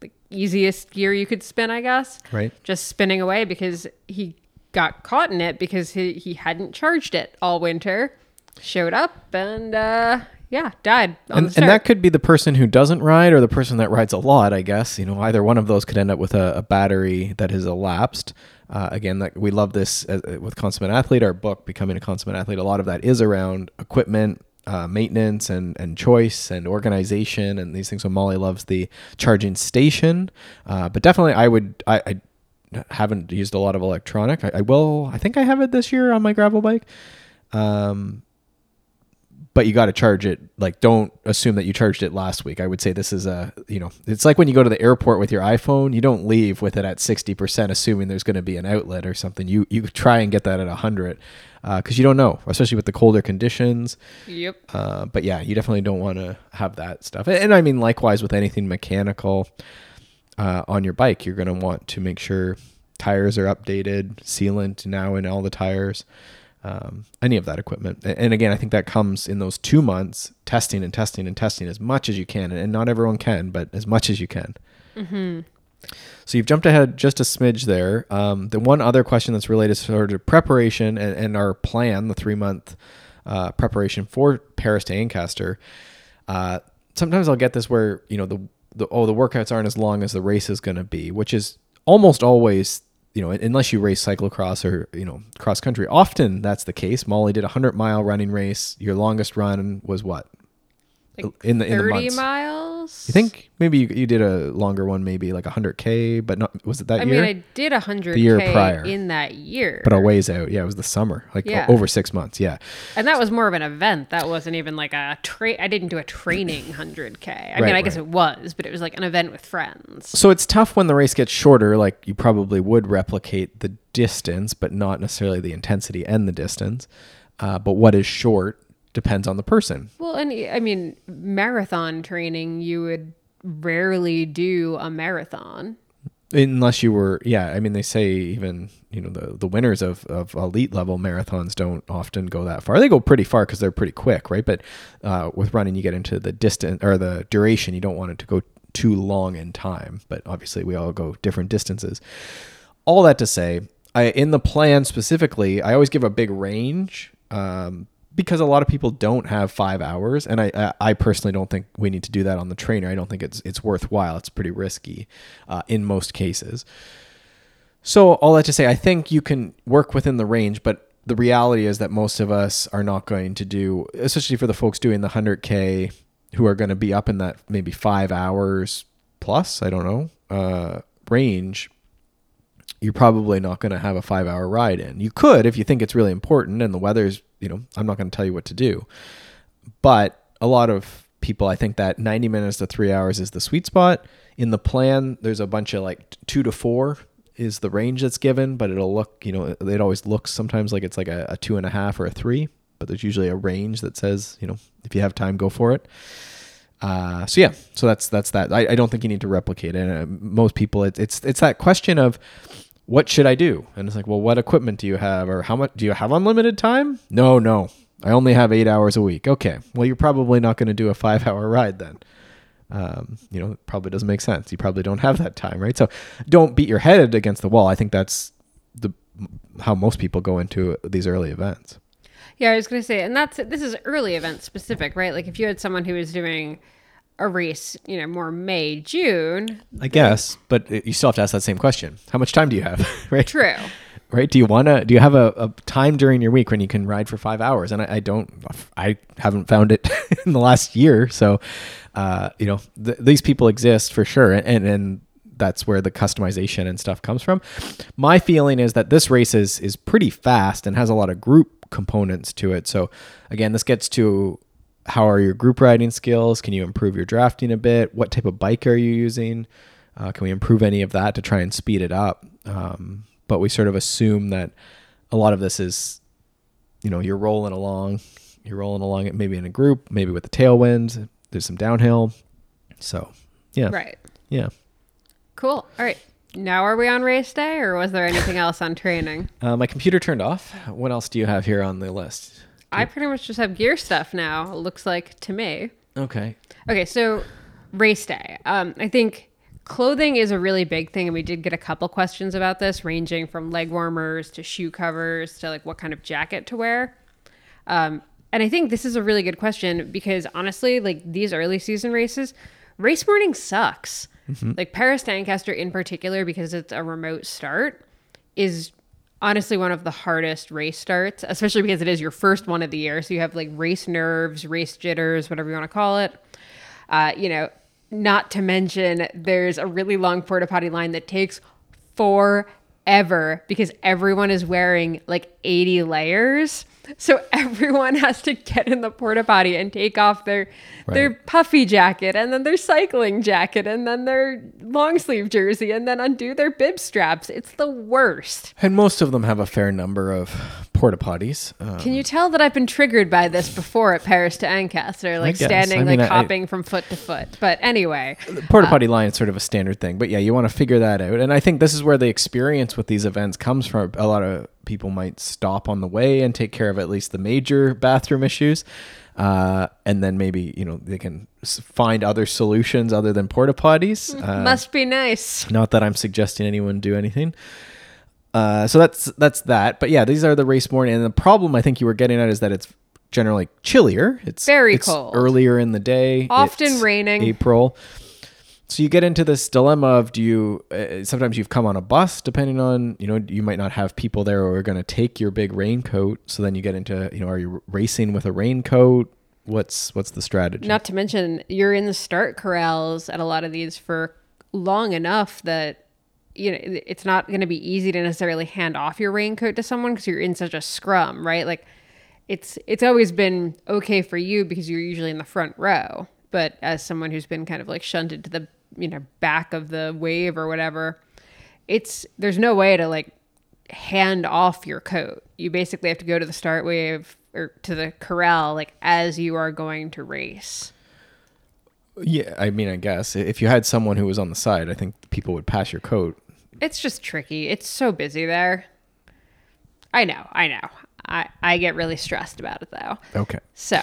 the easiest gear you could spin I guess. Right. just spinning away because he got caught in it because he, he hadn't charged it all winter. Showed up and uh yeah died on and, the and that could be the person who doesn't ride or the person that rides a lot i guess. You know either one of those could end up with a, a battery that has elapsed. Uh, again that we love this uh, with consummate athlete our book becoming a consummate athlete. A lot of that is around equipment uh, maintenance and, and choice and organization and these things. So molly loves the charging station. Uh, but definitely i would I, I haven't used a lot of electronic. I, I will i think i have it this year on my gravel bike. Um, but you got to charge it like don't assume that you charged it last week. I would say this is a you know it's like when you go to the airport with your iphone you don't leave with it at 60% assuming there's going to be an outlet or something. You you try and get that at 100 because you don't know especially with the colder conditions. Yep. Uh, but yeah you definitely don't want to have that stuff. And, and i mean likewise with anything mechanical uh, on your bike you're going to want to make sure tires are updated sealant now in all the tires um, any of that equipment. And again, I think that comes in those two months testing and testing and testing as much as you can. And not everyone can, but as much as you can. So you've jumped ahead just a smidge there. Um, the one other question that's related sort of preparation and, and our plan, the three month uh, preparation for Paris to Ancaster. Uh, sometimes I'll get this where you know the the oh the workouts aren't as long as the race is going to be, which is almost always you know unless you race cyclocross or you know cross country. Often that's the case. Molly did a hundred mile running race. Your longest run was what like in the in the months. miles You think maybe you, you did a longer one, maybe like 100k, but not was it that I year? mean, I did a hundred The year prior. in that year, but a ways out. Yeah, it was the summer, like Yeah. over six months. Yeah, and that was more of an event. That wasn't even like a tra- I didn't do a training hundred k. I mean, Right, I guess it was, but it was like an event with friends. so it's tough when the race gets shorter. Like you probably would replicate the distance, but not necessarily the intensity and the distance. Uh, but what is short depends on the person. Well, and I mean, marathon training, you would rarely do a marathon. unless you were yeah i mean they say even you know the the winners of of elite level marathons don't often go that far. They go pretty far because they're pretty quick right? But uh, with running you get into the distance or the duration. You don't want it to go too long in time. But obviously we all go different distances. All that to say I, in the plan specifically i always give a big range um, because a lot of people don't have five hours and I, I personally don't think we need to do that on the trainer. I don't think it's it's worthwhile. It's pretty risky uh, in most cases. So all that to say i think you can work within the range but the reality is that most of us are not going to do especially for the folks doing the 100k who are going to be up in that maybe five hours plus i don't know uh, range you're probably not going to have a five hour ride in. You could if you think it's really important and the weather's, you know, I'm not going to tell you what to do. But a lot of people, I think that 90 minutes to three hours is the sweet spot. In the plan, there's a bunch of like two to four is the range that's given, but it'll look, you know, it always looks sometimes like it's like a, a two and a half or a three, but there's usually a range that says, you know, if you have time, go for it. Uh, so yeah, so that's that's that. I, I don't think you need to replicate it. Uh, most people, it's it's it's that question of what should I do? And it's like, well, what equipment do you have, or how much do you have unlimited time? No, no, I only have eight hours a week. Okay, well, you're probably not going to do a five hour ride then. Um, you know, probably doesn't make sense. You probably don't have that time, right? So don't beat your head against the wall. I think that's the how most people go into these early events. Yeah, I was going to say, and that's this is early event specific, right? Like if you had someone who was doing a race, you know, more May, June, I guess, but you still have to ask that same question. How much time do you have? right? true. Right? Do you want to? Do you have a, a time during your week when you can ride for five hours? And I, I don't. I haven't found it in the last year. So, uh, you know, th- these people exist for sure, and and that's where the customization and stuff comes from. My feeling is that this race is is pretty fast and has a lot of group components to it. So, again, this gets to how are your group riding skills? Can you improve your drafting a bit? What type of bike are you using? Uh, can we improve any of that to try and speed it up? Um, but we sort of assume that a lot of this is, you know, you're rolling along, you're rolling along it maybe in a group, maybe with the tailwind, there's some downhill. So yeah, Right. yeah. Cool. All right. Now are we on race day or was there anything else on training? Uh, my computer turned off. What else do you have here on the list? I pretty much just have gear stuff now, looks like to me. Okay. Okay, so race day. Um, I think clothing is a really big thing, and we did get a couple questions about this, ranging from leg warmers to shoe covers to like what kind of jacket to wear. Um, and I think this is a really good question because honestly, like these early season races, race morning sucks. Like Paris to Ancaster in particular, because it's a remote start, is honestly one of the hardest race starts, especially because it is your first one of the year. So you have like race nerves, race jitters, whatever you want to call it. Uh, you know, not to mention there's a really long porta potty line that takes forever because everyone is wearing like 80 layers. So everyone has to get in the porta potty and take off their their puffy jacket and then their cycling jacket and then their long sleeve jersey and then undo their bib straps. It's the worst. And most of them have a fair number of porta potties. Uh, Can you tell that I've been triggered by this before at Paris to Ancaster, like standing, I mean, like I- hopping from foot to foot? But anyway, porta potty line is sort of a standard thing, but yeah, you want to figure that out. And I think this is where the experience with these events comes from. A lot of people might stop on the way and take care of at least the major bathroom issues. Uh, and then maybe you know they can find other solutions other than porta potties. Uh, must be nice. not that I'm suggesting anyone do anything. Uh, so that's that's that. But yeah, these are the race morning, and the problem I think you were getting at is that it's generally chillier. It's Very it's cold. earlier in the day. Often raining. April. So you get into this dilemma of do you? Uh, sometimes you've come on a bus, depending on you know you might not have people there who are going to take your big raincoat. So then you get into you know are you racing with a raincoat? What's what's the strategy? Not to mention, you're in the start corrals at a lot of these for long enough that you know it's not going to be easy to necessarily hand off your raincoat to someone because you're in such a scrum, right? Like it's it's always been okay for you because you're usually in the front row, but as someone who's been kind of like shunted to the you know back of the wave or whatever, it's there's no way to like hand off your coat. You basically have to go to the start wave or to the corral like as you are going to race. Yeah, I mean, I guess if you had someone who was on the side, I think people would pass your coat. It's just tricky. It's so busy there. I know, I know. I, I get really stressed about it though. Okay. So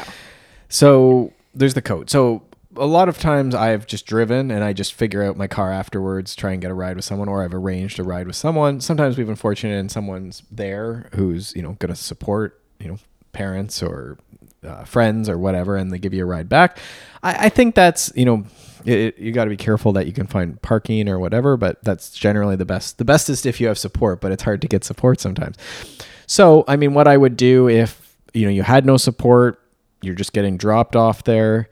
So there's the coat. So a lot of times I've just driven and I just figure out my car afterwards, try and get a ride with someone, or I've arranged a ride with someone. Sometimes we've been fortunate and someone's there who's, you know, going to support, you know, parents or uh, friends or whatever, and they give you a ride back. I, I think that's, you know, it, it- you got to be careful that you can find parking or whatever, but that's generally the best. The best is if you have support, but it's hard to get support sometimes. So, I mean, what I would do if, you know, you had no support, you're just getting dropped off there.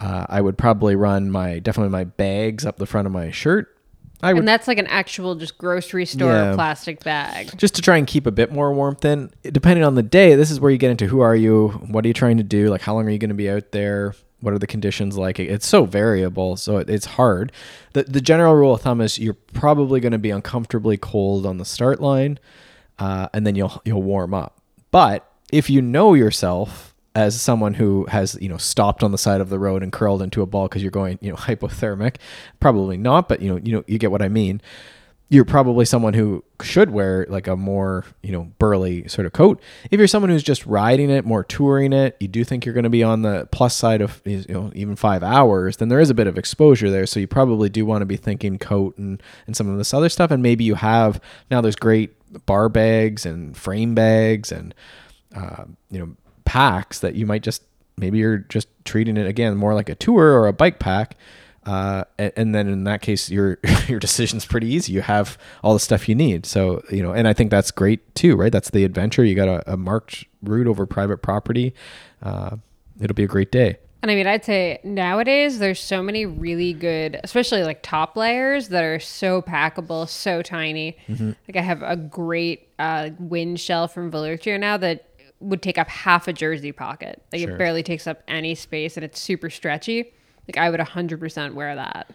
Uh, I would probably run my definitely my bags up the front of my shirt. I would and that's like an actual just grocery store Yeah. plastic bag. just to try and keep a bit more warmth in. Depending on the day, this is where you get into who are you, what are you trying to do, like how long are you going to be out there, what are the conditions like. It's so variable, so it, it's hard. the The general rule of thumb is you're probably going to be uncomfortably cold on the start line, uh, and then you'll you'll warm up. But if you know yourself as someone who has you know stopped on the side of the road and curled into a ball because you're going you know hypothermic, probably not, but you know you know you get what I mean. You're probably someone who should wear like a more you know burly sort of coat. If you're someone who's just riding it more touring it you do think you're going to be on the plus side of you know even five hours then there is a bit of exposure there. So you probably do want to be thinking coat and and some of this other stuff. And maybe you have now there's great bar bags and frame bags and uh, you know packs that you might just maybe you're just treating it again more like a tour or a bike pack uh, and, and then in that case your your decision's pretty easy. You have all the stuff you need. So you know and i think that's great too right? That's the adventure. You got a, a marked route over private property. Uh, it'll be a great day. And I mean, I'd say nowadays there's so many really good, especially like top layers that are so packable, so tiny. Like I have a great uh, wind shell from Velocio now that would take up half a jersey pocket. Like Sure. it barely takes up any space and it's super stretchy. Like I would 100% wear that.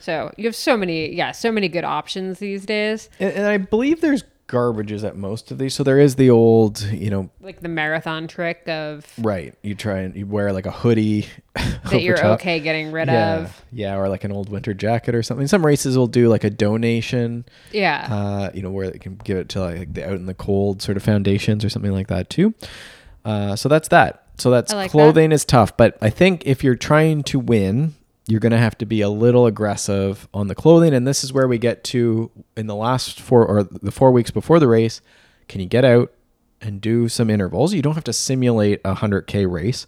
So you have so many, yeah, so many good options these days. and, and i believe there's garbages at most of these. So there is the old, you know, Like the marathon trick of right. You try and you wear like a hoodie that you're okay getting rid yeah, of. yeah, or like an old winter jacket or something. Some races will do like a donation, Yeah. uh, you know, where they can give it to like the out in the cold sort of foundations or something like that too. Uh, so that's that. So that's like clothing is tough, but I think if you're trying to win, you're going to have to be a little aggressive on the clothing, and this is where we get to in the last four or the four weeks before the race. Can you get out and do some intervals? You don't have to simulate a hundred k race,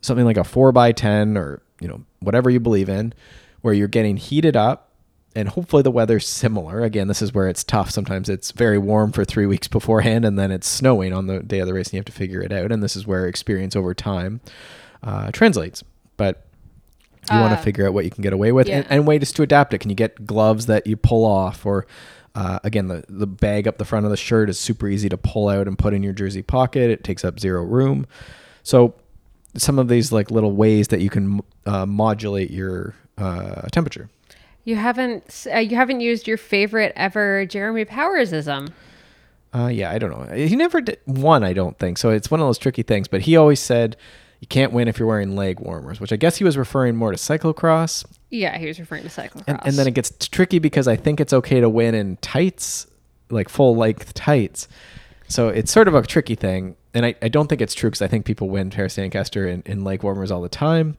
something like a four by ten or you know whatever you believe in, where you're getting heated up and hopefully the weather's similar. Again, this is where it's tough. Sometimes it's very warm for three weeks beforehand, and then it's snowing on the day of the race, and you have to figure it out. And this is where experience over time uh, translates. But you want Uh, to figure out what you can get away with, and, yeah. and ways to adapt it. Can you get gloves that you pull off, or uh, again, the the bag up the front of the shirt is super easy to pull out and put in your jersey pocket. It takes up zero room. So some of these like little ways that you can uh, modulate your uh, temperature. you haven't uh, you haven't used your favorite ever Jeremy Powersism. Uh, yeah, I don't know. He never did won, I don't think. So it's one of those tricky things. But he always said you can't win if you're wearing leg warmers, which I guess he was referring more to cyclocross. Yeah, he was referring to cyclocross. And, and then it gets tricky because I think it's okay to win in tights, like full length tights. So it's sort of a tricky thing. And I, I don't think it's true because I think people win Paris Ancaster in, in leg warmers all the time.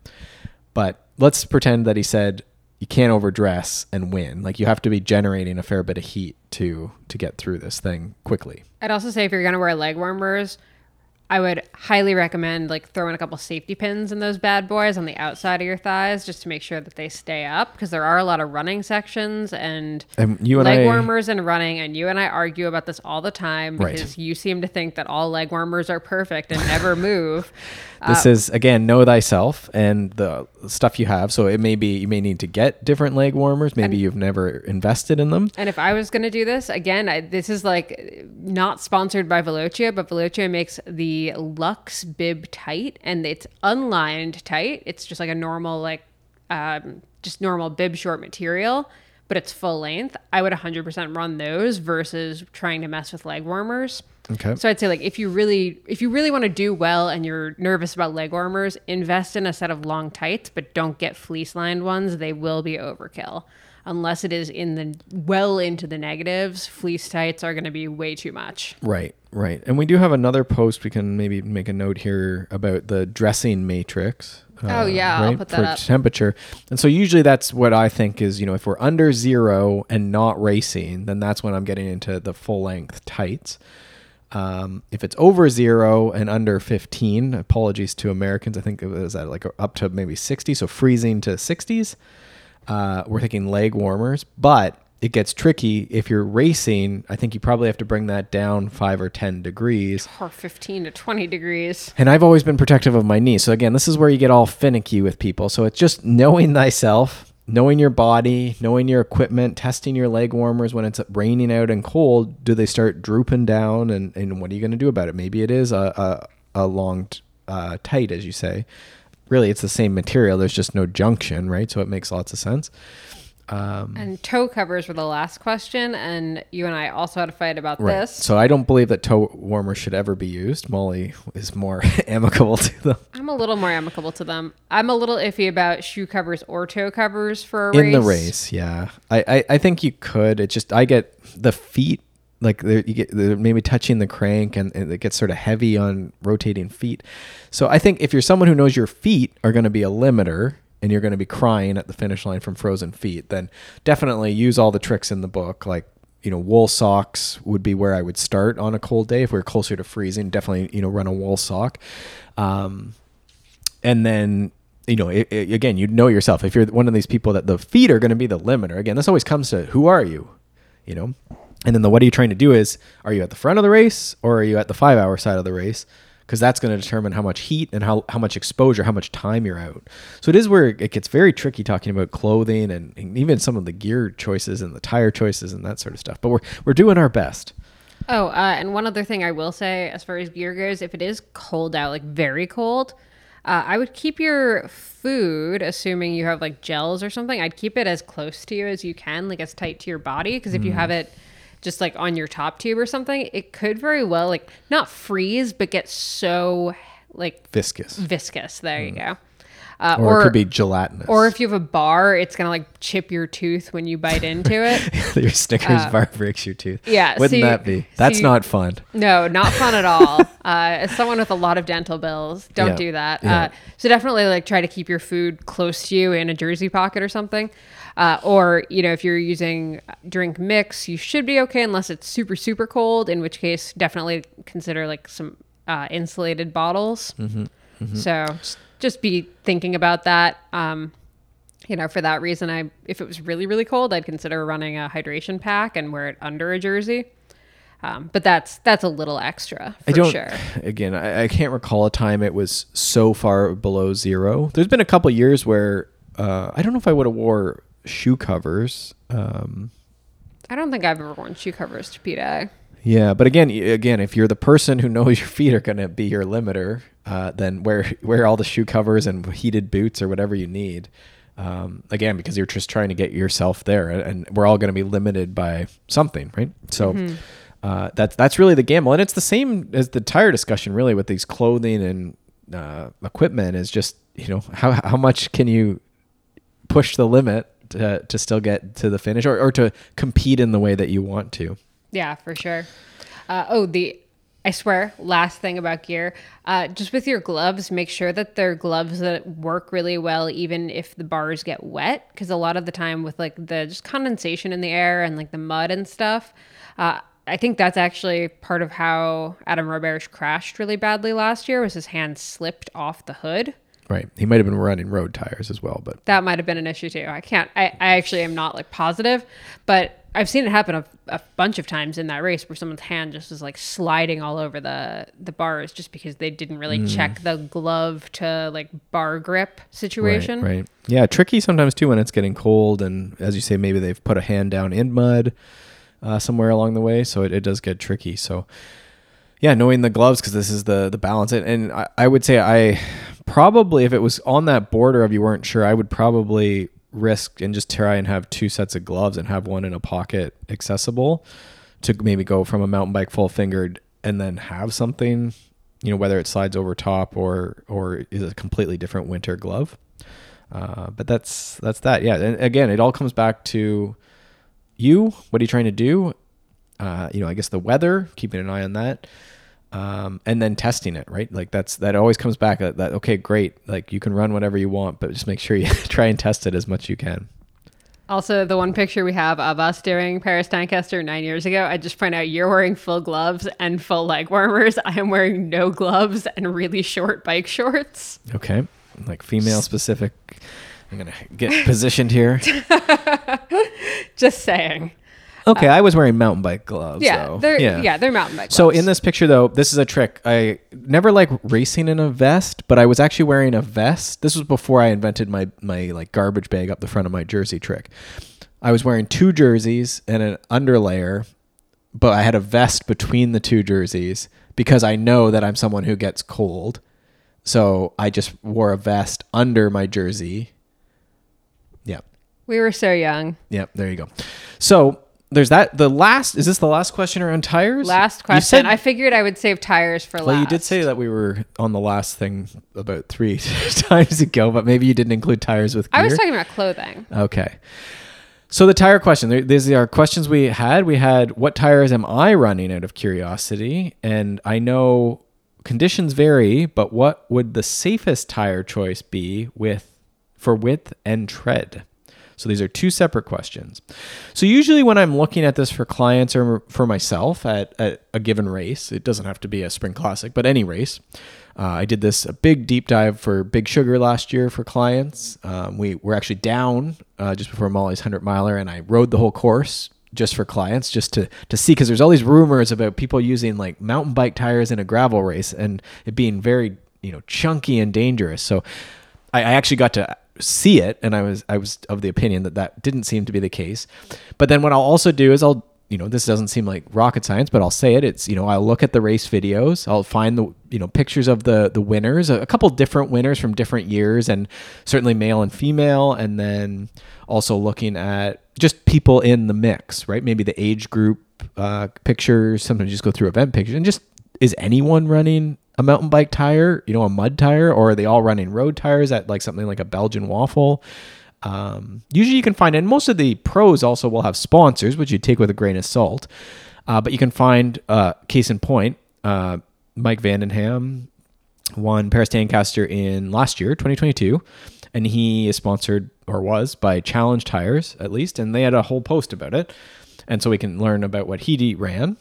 But let's pretend that he said you can't overdress and win. Like you have to be generating a fair bit of heat to to get through this thing quickly. I'd also say if you're gonna wear leg warmers, I would highly recommend like throwing a couple safety pins in those bad boys on the outside of your thighs just to make sure that they stay up because there are a lot of running sections and And you and leg I warmers and running and you and I argue about this all the time Right. because you seem to think that all leg warmers are perfect and never move. This is again know thyself and the stuff you have. So it may be you may need to get different leg warmers. Maybe you've never invested in them. And if I was going to do this again, I, this is like not sponsored by Velocio, but Velocio makes the Lux Bib tight, and it's unlined tight. It's just like a normal, like, um, just normal bib short material, but it's full length. I would 100% run those versus trying to mess with leg warmers. Okay. So I'd say like if you really if you really want to do well and you're nervous about leg warmers, invest in a set of long tights, but don't get fleece lined ones. They will be overkill. Unless it is in the well into the negatives, fleece tights are going to be way too much. Right, right. And we do have another post we can maybe make a note here about the dressing matrix. uh, Oh, yeah, I'll put that for up. temperature. And so usually that's what I think is, you know, if we're under zero and not racing, then that's when I'm getting into the full length tights. Um, if it's over zero and under 15, apologies to Americans, I think it was at like up to maybe 60, so freezing to 60s. Uh, we're thinking leg warmers, but it gets tricky if you're racing. I think you probably have to bring that down five or 10 degrees. Or 15 to 20 degrees. And I've always been protective of my knee. So again, this is where you get all finicky with people. So it's just knowing thyself, knowing your body, knowing your equipment, testing your leg warmers when it's raining out and cold. Do they start drooping down? And, and what are you going to do about it? Maybe it is a, a, a long uh, tight, as you say. Really, it's the same material. There's just no junction, right? So it makes lots of sense. Um, And toe covers were the last question, and you and I also had a fight about Right. this. So I don't believe that toe warmers should ever be used. Molly is more amicable to them. I'm a little more amicable to them. I'm a little iffy about shoe covers or toe covers for a in race. the race yeah I, I i think you could it just i get the feet like you get maybe touching the crank and, and it gets sort of heavy on rotating feet so i think if you're someone who knows your feet are going to be a limiter and you're going to be crying at the finish line from frozen feet then definitely use all the tricks in the book. Like you know wool socks would be where i would start on a cold day if we are closer to freezing. Definitely you know run a wool sock. Um, and then you know it, it- again you know yourself. If you're one of these people that the feet are going to be the limiter again this always comes to who are you you know? And then the what are you trying to do is are you at the front of the race or are you at the five hour side of the race because that's going to determine how much heat and how, how much exposure how much time you're out so it is where it gets very tricky talking about clothing and, and even some of the gear choices and the tire choices and that sort of stuff but we're, we're doing our best Oh, uh, and one other thing I will say as far as gear goes, if it is cold out, like very cold, uh, I would keep your food, assuming you have like gels or something, I'd keep it as close to you as you can, like as tight to your body. Because if you have it just like on your top tube or something, it could very well like not freeze, but get so like Viscous. viscous. There you go. Uh, Or, it could be gelatinous. or if you have a bar, it's gonna like chip your tooth when you bite into it. your Snickers bar breaks your tooth. Uh, yeah, Wouldn't so you- that be? so That's you- not fun. No, not fun at all. uh, as someone with a lot of dental bills, don't Yeah. do that. Yeah. Uh, so definitely like try to keep your food close to you in a jersey pocket or something. Uh, or you know, if you're using drink mix, you should be okay unless it's super super cold. In which case, definitely consider like some uh, insulated bottles. So just, just be thinking about that. Um, you know, for that reason, I if it was really really cold, I'd consider running a hydration pack and wear it under a jersey. Um, but that's that's a little extra for I don't. sure. Again, I, I can't recall a time it was so far below zero. There's been a couple years where uh, I don't know if I would have wore shoe covers. Um, I don't think I've ever worn shoe covers to P yeah, but again, again, if you're the person who knows your feet are going to be your limiter, uh, then wear wear all the shoe covers and heated boots or whatever you need. Um, again, because you're just trying to get yourself there, and- we're all going to be limited by something, right? So. Uh, that's that's really the gamble, and it's the same as the tire discussion, really, with these clothing and uh, equipment. Is just you know how how much can you push the limit to, to still get to the finish, or, or to compete in the way that you want to. Yeah, for sure. Uh, oh, the I swear, last thing about gear, uh, just with your gloves, make sure that they're gloves that work really well, even if the bars get wet. Because a lot of the time, with like the just condensation in the air and like the mud and stuff, uh, I think that's actually part of how Adam Roberge crashed really badly last year. Was his hand slipped off the hood. Right. He might have been running road tires as well, but That might have been an issue too. I can't. I, I actually am not like positive, but I've seen it happen a, a bunch of times in that race where someone's hand just is like sliding all over the the bars just because they didn't really check the glove to like bar grip situation. Right, right. Yeah, tricky sometimes too when it's getting cold, and as you say, maybe they've put a hand down in mud uh, somewhere along the way, so it, it does get tricky. So, yeah, knowing the gloves because this is the the balance, and, and I, I would say I probably if it was on that border of you weren't sure, I would probably risk and just try and have two sets of gloves and have one in a pocket accessible to maybe go from a mountain bike full fingered and then have something you know whether it slides over top or or is a completely different winter glove. Uh, but that's that's that. Yeah. And again it all comes back to you what are you trying to do? Uh, you know i guess the weather keeping an eye on that um, and then testing it right like that's that always comes back that, that okay great like you can run whatever you want but just make sure you try and test it as much as you can Also, the one picture we have of us doing Paris to Ancaster nine years ago, I just point out you're wearing full gloves and full leg warmers. I am wearing no gloves and really short bike shorts. okay like female specific i'm gonna get positioned here Just saying. Okay uh, i was wearing mountain bike gloves Yeah, though. they're yeah. they're mountain bike. So gloves. in this picture though, this is a trick. I never like racing in a vest, but I was actually wearing a vest. This was before I invented my my like garbage bag up the front of my jersey trick. I was wearing two jerseys and an underlayer, but I had a vest between the two jerseys because I know that I'm someone who gets cold. So I just wore a vest under my jersey. Yeah. we were so young. Yep, there you go. So there's that. The last is this the last question around tires? Last question. said- I figured I would save tires for well, last. you did say that we were on the last thing about three times ago, but maybe you didn't include tires with gear. I was talking about clothing. Okay. So the tire question. These are questions we had. We had what tires am I running out of curiosity? And I know conditions vary, but what would the safest tire choice be with for width and tread? So these are two separate questions. So usually when I'm looking at this for clients or for myself at, at a given race, it doesn't have to be a spring classic, but any race. Uh, I did this a big deep dive for Big Sugar last year for clients. Um, we were actually down uh, just before Molly's 100 miler, and I rode the whole course just for clients, just to, to see, because there's all these rumors about people using like mountain bike tires in a gravel race and it being very, you know, chunky and dangerous. So I, I actually got to see it, and I was I was of the opinion that that didn't seem to be the case. But then what I'll also do is I'll you know this doesn't seem like rocket science, but I'll say it. It's you know I'll look at the race videos. I'll find the you know pictures of the the winners, a, couple different winners from different years, and certainly male and female, and then also looking at just people in the mix, right? Maybe the age group uh, pictures. Sometimes just go through event pictures and just is anyone running a mountain bike tire, you know, a mud tire, or are they all running road tires at like something like a Belgian waffle? Um, usually you can find, and most of the pros also will have sponsors, which you take with a grain of salt. Uh, but you can find, uh, case in point, uh, Mike van den Ham won Paris to Ancaster in last year, 2022, and he is sponsored or was by Challenge Tires at least, and they had a whole post about it, and so we can learn about what he ran.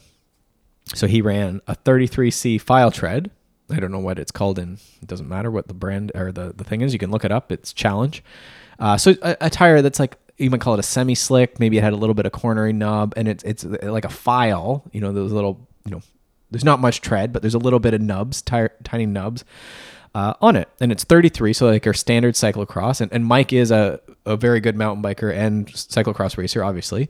So he ran a 33C file tread. I don't know what it's called in. It doesn't matter what the brand or the, the thing is. You can look it up. It's Challenge. Uh, so a, a tire that's like you might call it a semi slick. Maybe it had a little bit of cornering knob, and it's it's like a file. You know those little you know. There's not much tread, but there's a little bit of nubs, tire, tiny nubs uh, on it, and it's 33, so like our standard cyclocross. And, and Mike is a a very good mountain biker and cyclocross racer, obviously.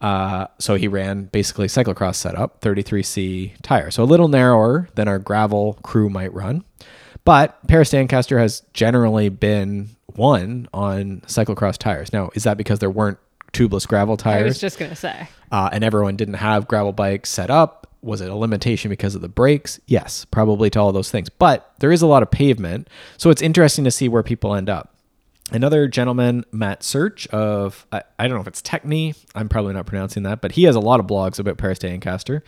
Uh, so he ran basically cyclocross setup, 33C tire. So a little narrower than our gravel crew might run. But Paris to Ancaster has generally been one on cyclocross tires. Now, is that because there weren't tubeless gravel tires? I was just gonna say. uh, and everyone didn't have gravel bikes set up. Was it a limitation because of the brakes? Yes, probably to all those things. But there is a lot of pavement, so it's interesting to see where people end up. Another gentleman, Matt Surch of I, I don't know if it's Tekné. I'm probably not pronouncing that, but he has a lot of blogs about Paris to Ancaster.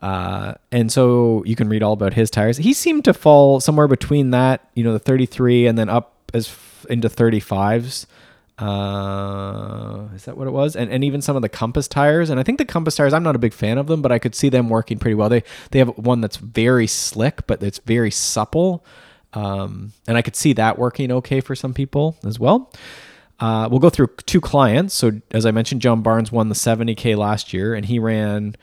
Uh, and so you can read all about his tires. He seemed to fall somewhere between that, you know, the 33 and then up as f- into 35s. Uh, is that what it was? And and even some of the Compass tires. And I think the Compass tires, I'm not a big fan of them, but I could see them working pretty well. They they have one that's very slick, but it's very supple. Um, and I could see that working okay for some people as well. Uh, we'll go through two clients. So as I mentioned, John Barnes won the 70k last year, and he ran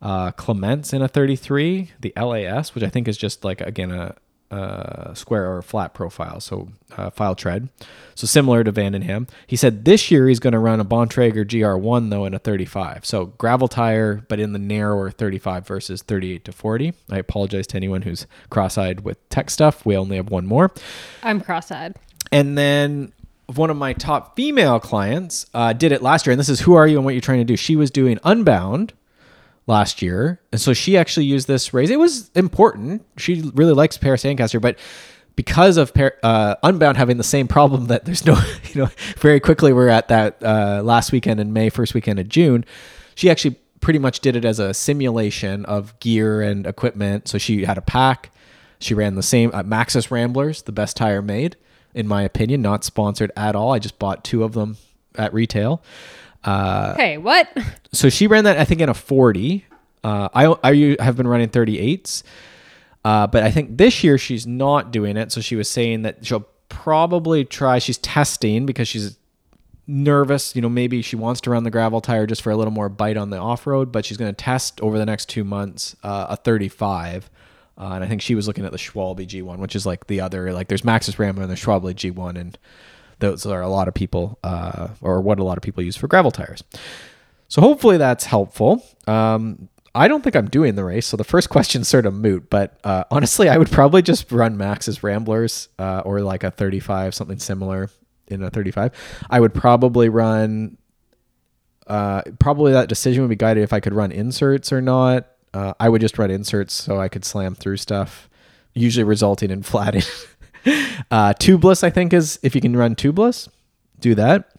uh, Clements in a 33, the LAS, which I think is just like again a, a square or flat profile, so uh, file tread. So similar to van den Ham. He said this year he's going to run a Bontrager GR1 though in a 35. So gravel tire, but in the narrower 35 versus 38 to 40. I apologize to anyone who's cross-eyed with tech stuff. We only have one more. I'm cross-eyed. And then one of my top female clients uh, did it last year, and this is who are you and what you're trying to do. She was doing Unbound last year, and so she actually used this race. It was important. She really likes Paris to Ancaster, but because of uh, Unbound having the same problem that there's no, you know, very quickly we're at that uh, last weekend in May, first weekend of June. She actually pretty much did it as a simulation of gear and equipment. So she had a pack. She ran the same uh, Maxxis Ramblers, the best tire made, in my opinion. Not sponsored at all. I just bought two of them at retail. Uh, hey, what? so she ran that I think in a 40. Uh, I I have been running 38s, uh, but I think this year she's not doing it. So she was saying that she'll probably try. She's testing because she's nervous. You know, maybe she wants to run the gravel tire just for a little more bite on the off road, but she's going to test over the next two months uh, a 35. Uh, and I think she was looking at the Schwalbe G1, which is like the other, like there's Maxxis Rambler and there's Schwalbe G1, and those are a lot of people, uh, or what a lot of people use for gravel tires. So hopefully that's helpful. Um, I don't think I'm doing the race, so the first question's sort of moot. But uh, honestly, I would probably just run Maxxis Ramblers uh, or like a 35, something similar in a 35. I would probably run. Uh, probably that decision would be guided if I could run inserts or not. Uh, I would just run inserts so I could slam through stuff, usually resulting in flatting. uh, tubeless, I think, is if you can run tubeless, do that.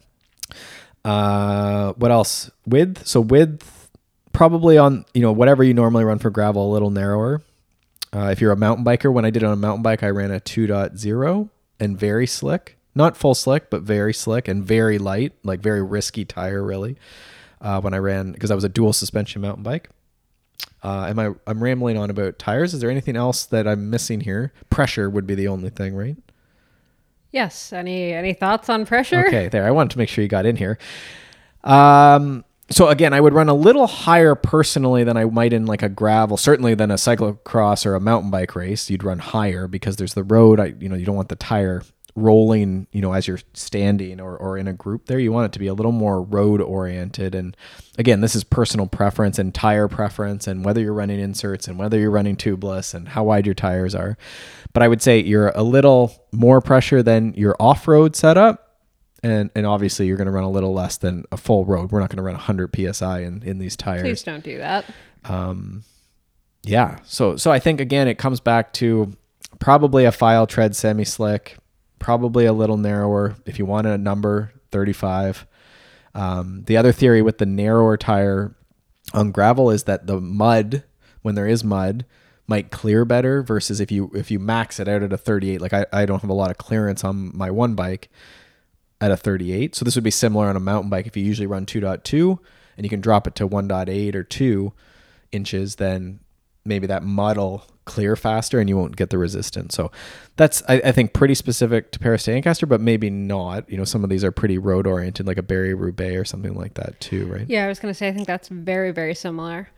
Uh, what else? Width. So width, probably on you know whatever you normally run for gravel, a little narrower. Uh, if you're a mountain biker, when I did it on a mountain bike, I ran a 2.0 and very slick, not full slick, but very slick and very light, like very risky tire really. Uh, when I ran because I was a dual suspension mountain bike. Uh, am I? I'm rambling on about tires. Is there anything else that I'm missing here? Pressure would be the only thing, right? Yes. Any any thoughts on pressure? Okay, there. I wanted to make sure you got in here. Um, so again, I would run a little higher personally than I might in like a gravel, certainly than a cyclocross or a mountain bike race. You'd run higher because there's the road. I, you know, you don't want the tire rolling, you know, as you're standing or, or in a group there. You want it to be a little more road oriented. And again, this is personal preference and tire preference and whether you're running inserts and whether you're running tubeless and how wide your tires are. But I would say you're a little more pressure than your off road setup and and obviously you're going to run a little less than a full road. We're not going to run 100 psi in in these tires. Please don't do that. Um, yeah. So so I think again it comes back to probably a file tread semi slick, probably a little narrower. If you want a number 35. Um, the other theory with the narrower tire on gravel is that the mud when there is mud might clear better versus if you if you max it out at a 38 like I, I don't have a lot of clearance on my one bike at a 38 so this would be similar on a mountain bike. If you usually run 2.2 and you can drop it to 1.8 or 2 inches then maybe that mud will clear faster and you won't get the resistance so that's I, I think pretty specific to Paris to Ancaster but maybe not you know some of these are pretty road oriented like a Barry Roubaix or something like that too right Yeah, I was going to say, I think that's very, very similar.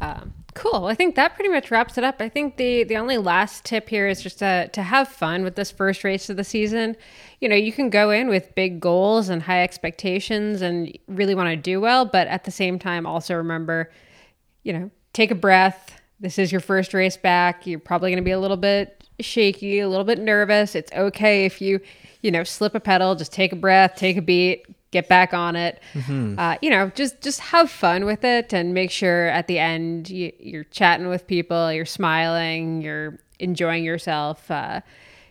Um, cool. I think that pretty much wraps it up. I think the the only last tip here is just to, to have fun with this first race of the season. You know, you can go in with big goals and high expectations and really want to do well, but at the same time, also remember, you know, take a breath. This is your first race back. You're probably going to be a little bit shaky, a little bit nervous. It's okay if you, you know, slip a pedal, just take a breath, take a beat, get back on it. Uh, you know, just just have fun with it and make sure at the end you, you're chatting with people, you're smiling, you're enjoying yourself. Uh,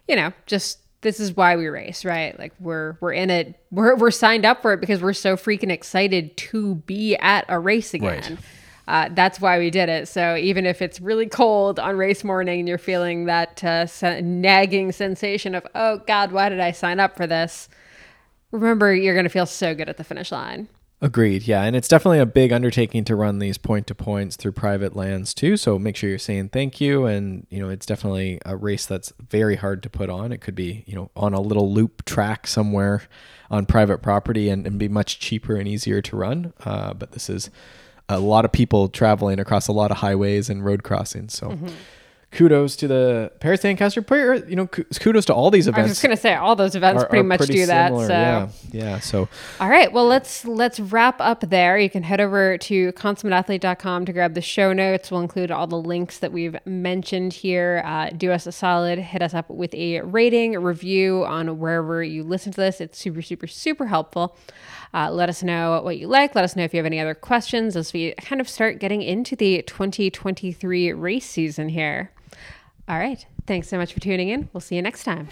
you know, just this is why we race, right? Like we're we're in it. We're we're signed up for it because we're so freaking excited to be at a race again. Right. Uh, that's why we did it. So even if it's really cold on race morning and you're feeling that uh, se- nagging sensation of, oh God, why did I sign up for this? Remember, you're going to feel so good at the finish line. Agreed. Yeah, and it's definitely a big undertaking to run these point to points through private lands too. So make sure you're saying thank you, and you know it's definitely a race that's very hard to put on. It could be you know on a little loop track somewhere on private property and, and be much cheaper and easier to run. Uh, but this is a lot of people traveling across a lot of highways and road crossings. So. Mm-hmm. Kudos to the Paris Ancaster player. You know, kudos to all these events. I was just going to say all those events are- pretty are much pretty do that. So. yeah, yeah. So All right, well let's let's wrap up there. You can head over to consummateathlete.com to grab the show notes. We'll include all the links that we've mentioned here. Uh, do us a solid, hit us up with a rating, a review on wherever you listen to this. It's super, super, super helpful. Uh, let us know what you like. Let us know if you have any other questions as we kind of start getting into the 2023 race season here. All right, thanks so much for tuning in. We'll see you next time.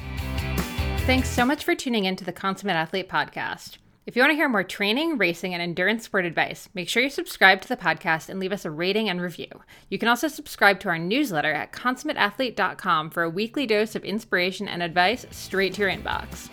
Thanks so much for tuning in to the Consummate Athlete podcast. If you want to hear more training, racing, and endurance sport advice, make sure you subscribe to the podcast and leave us a rating and review. You can also subscribe to our newsletter at consummateathlete.com for a weekly dose of inspiration and advice straight to your inbox.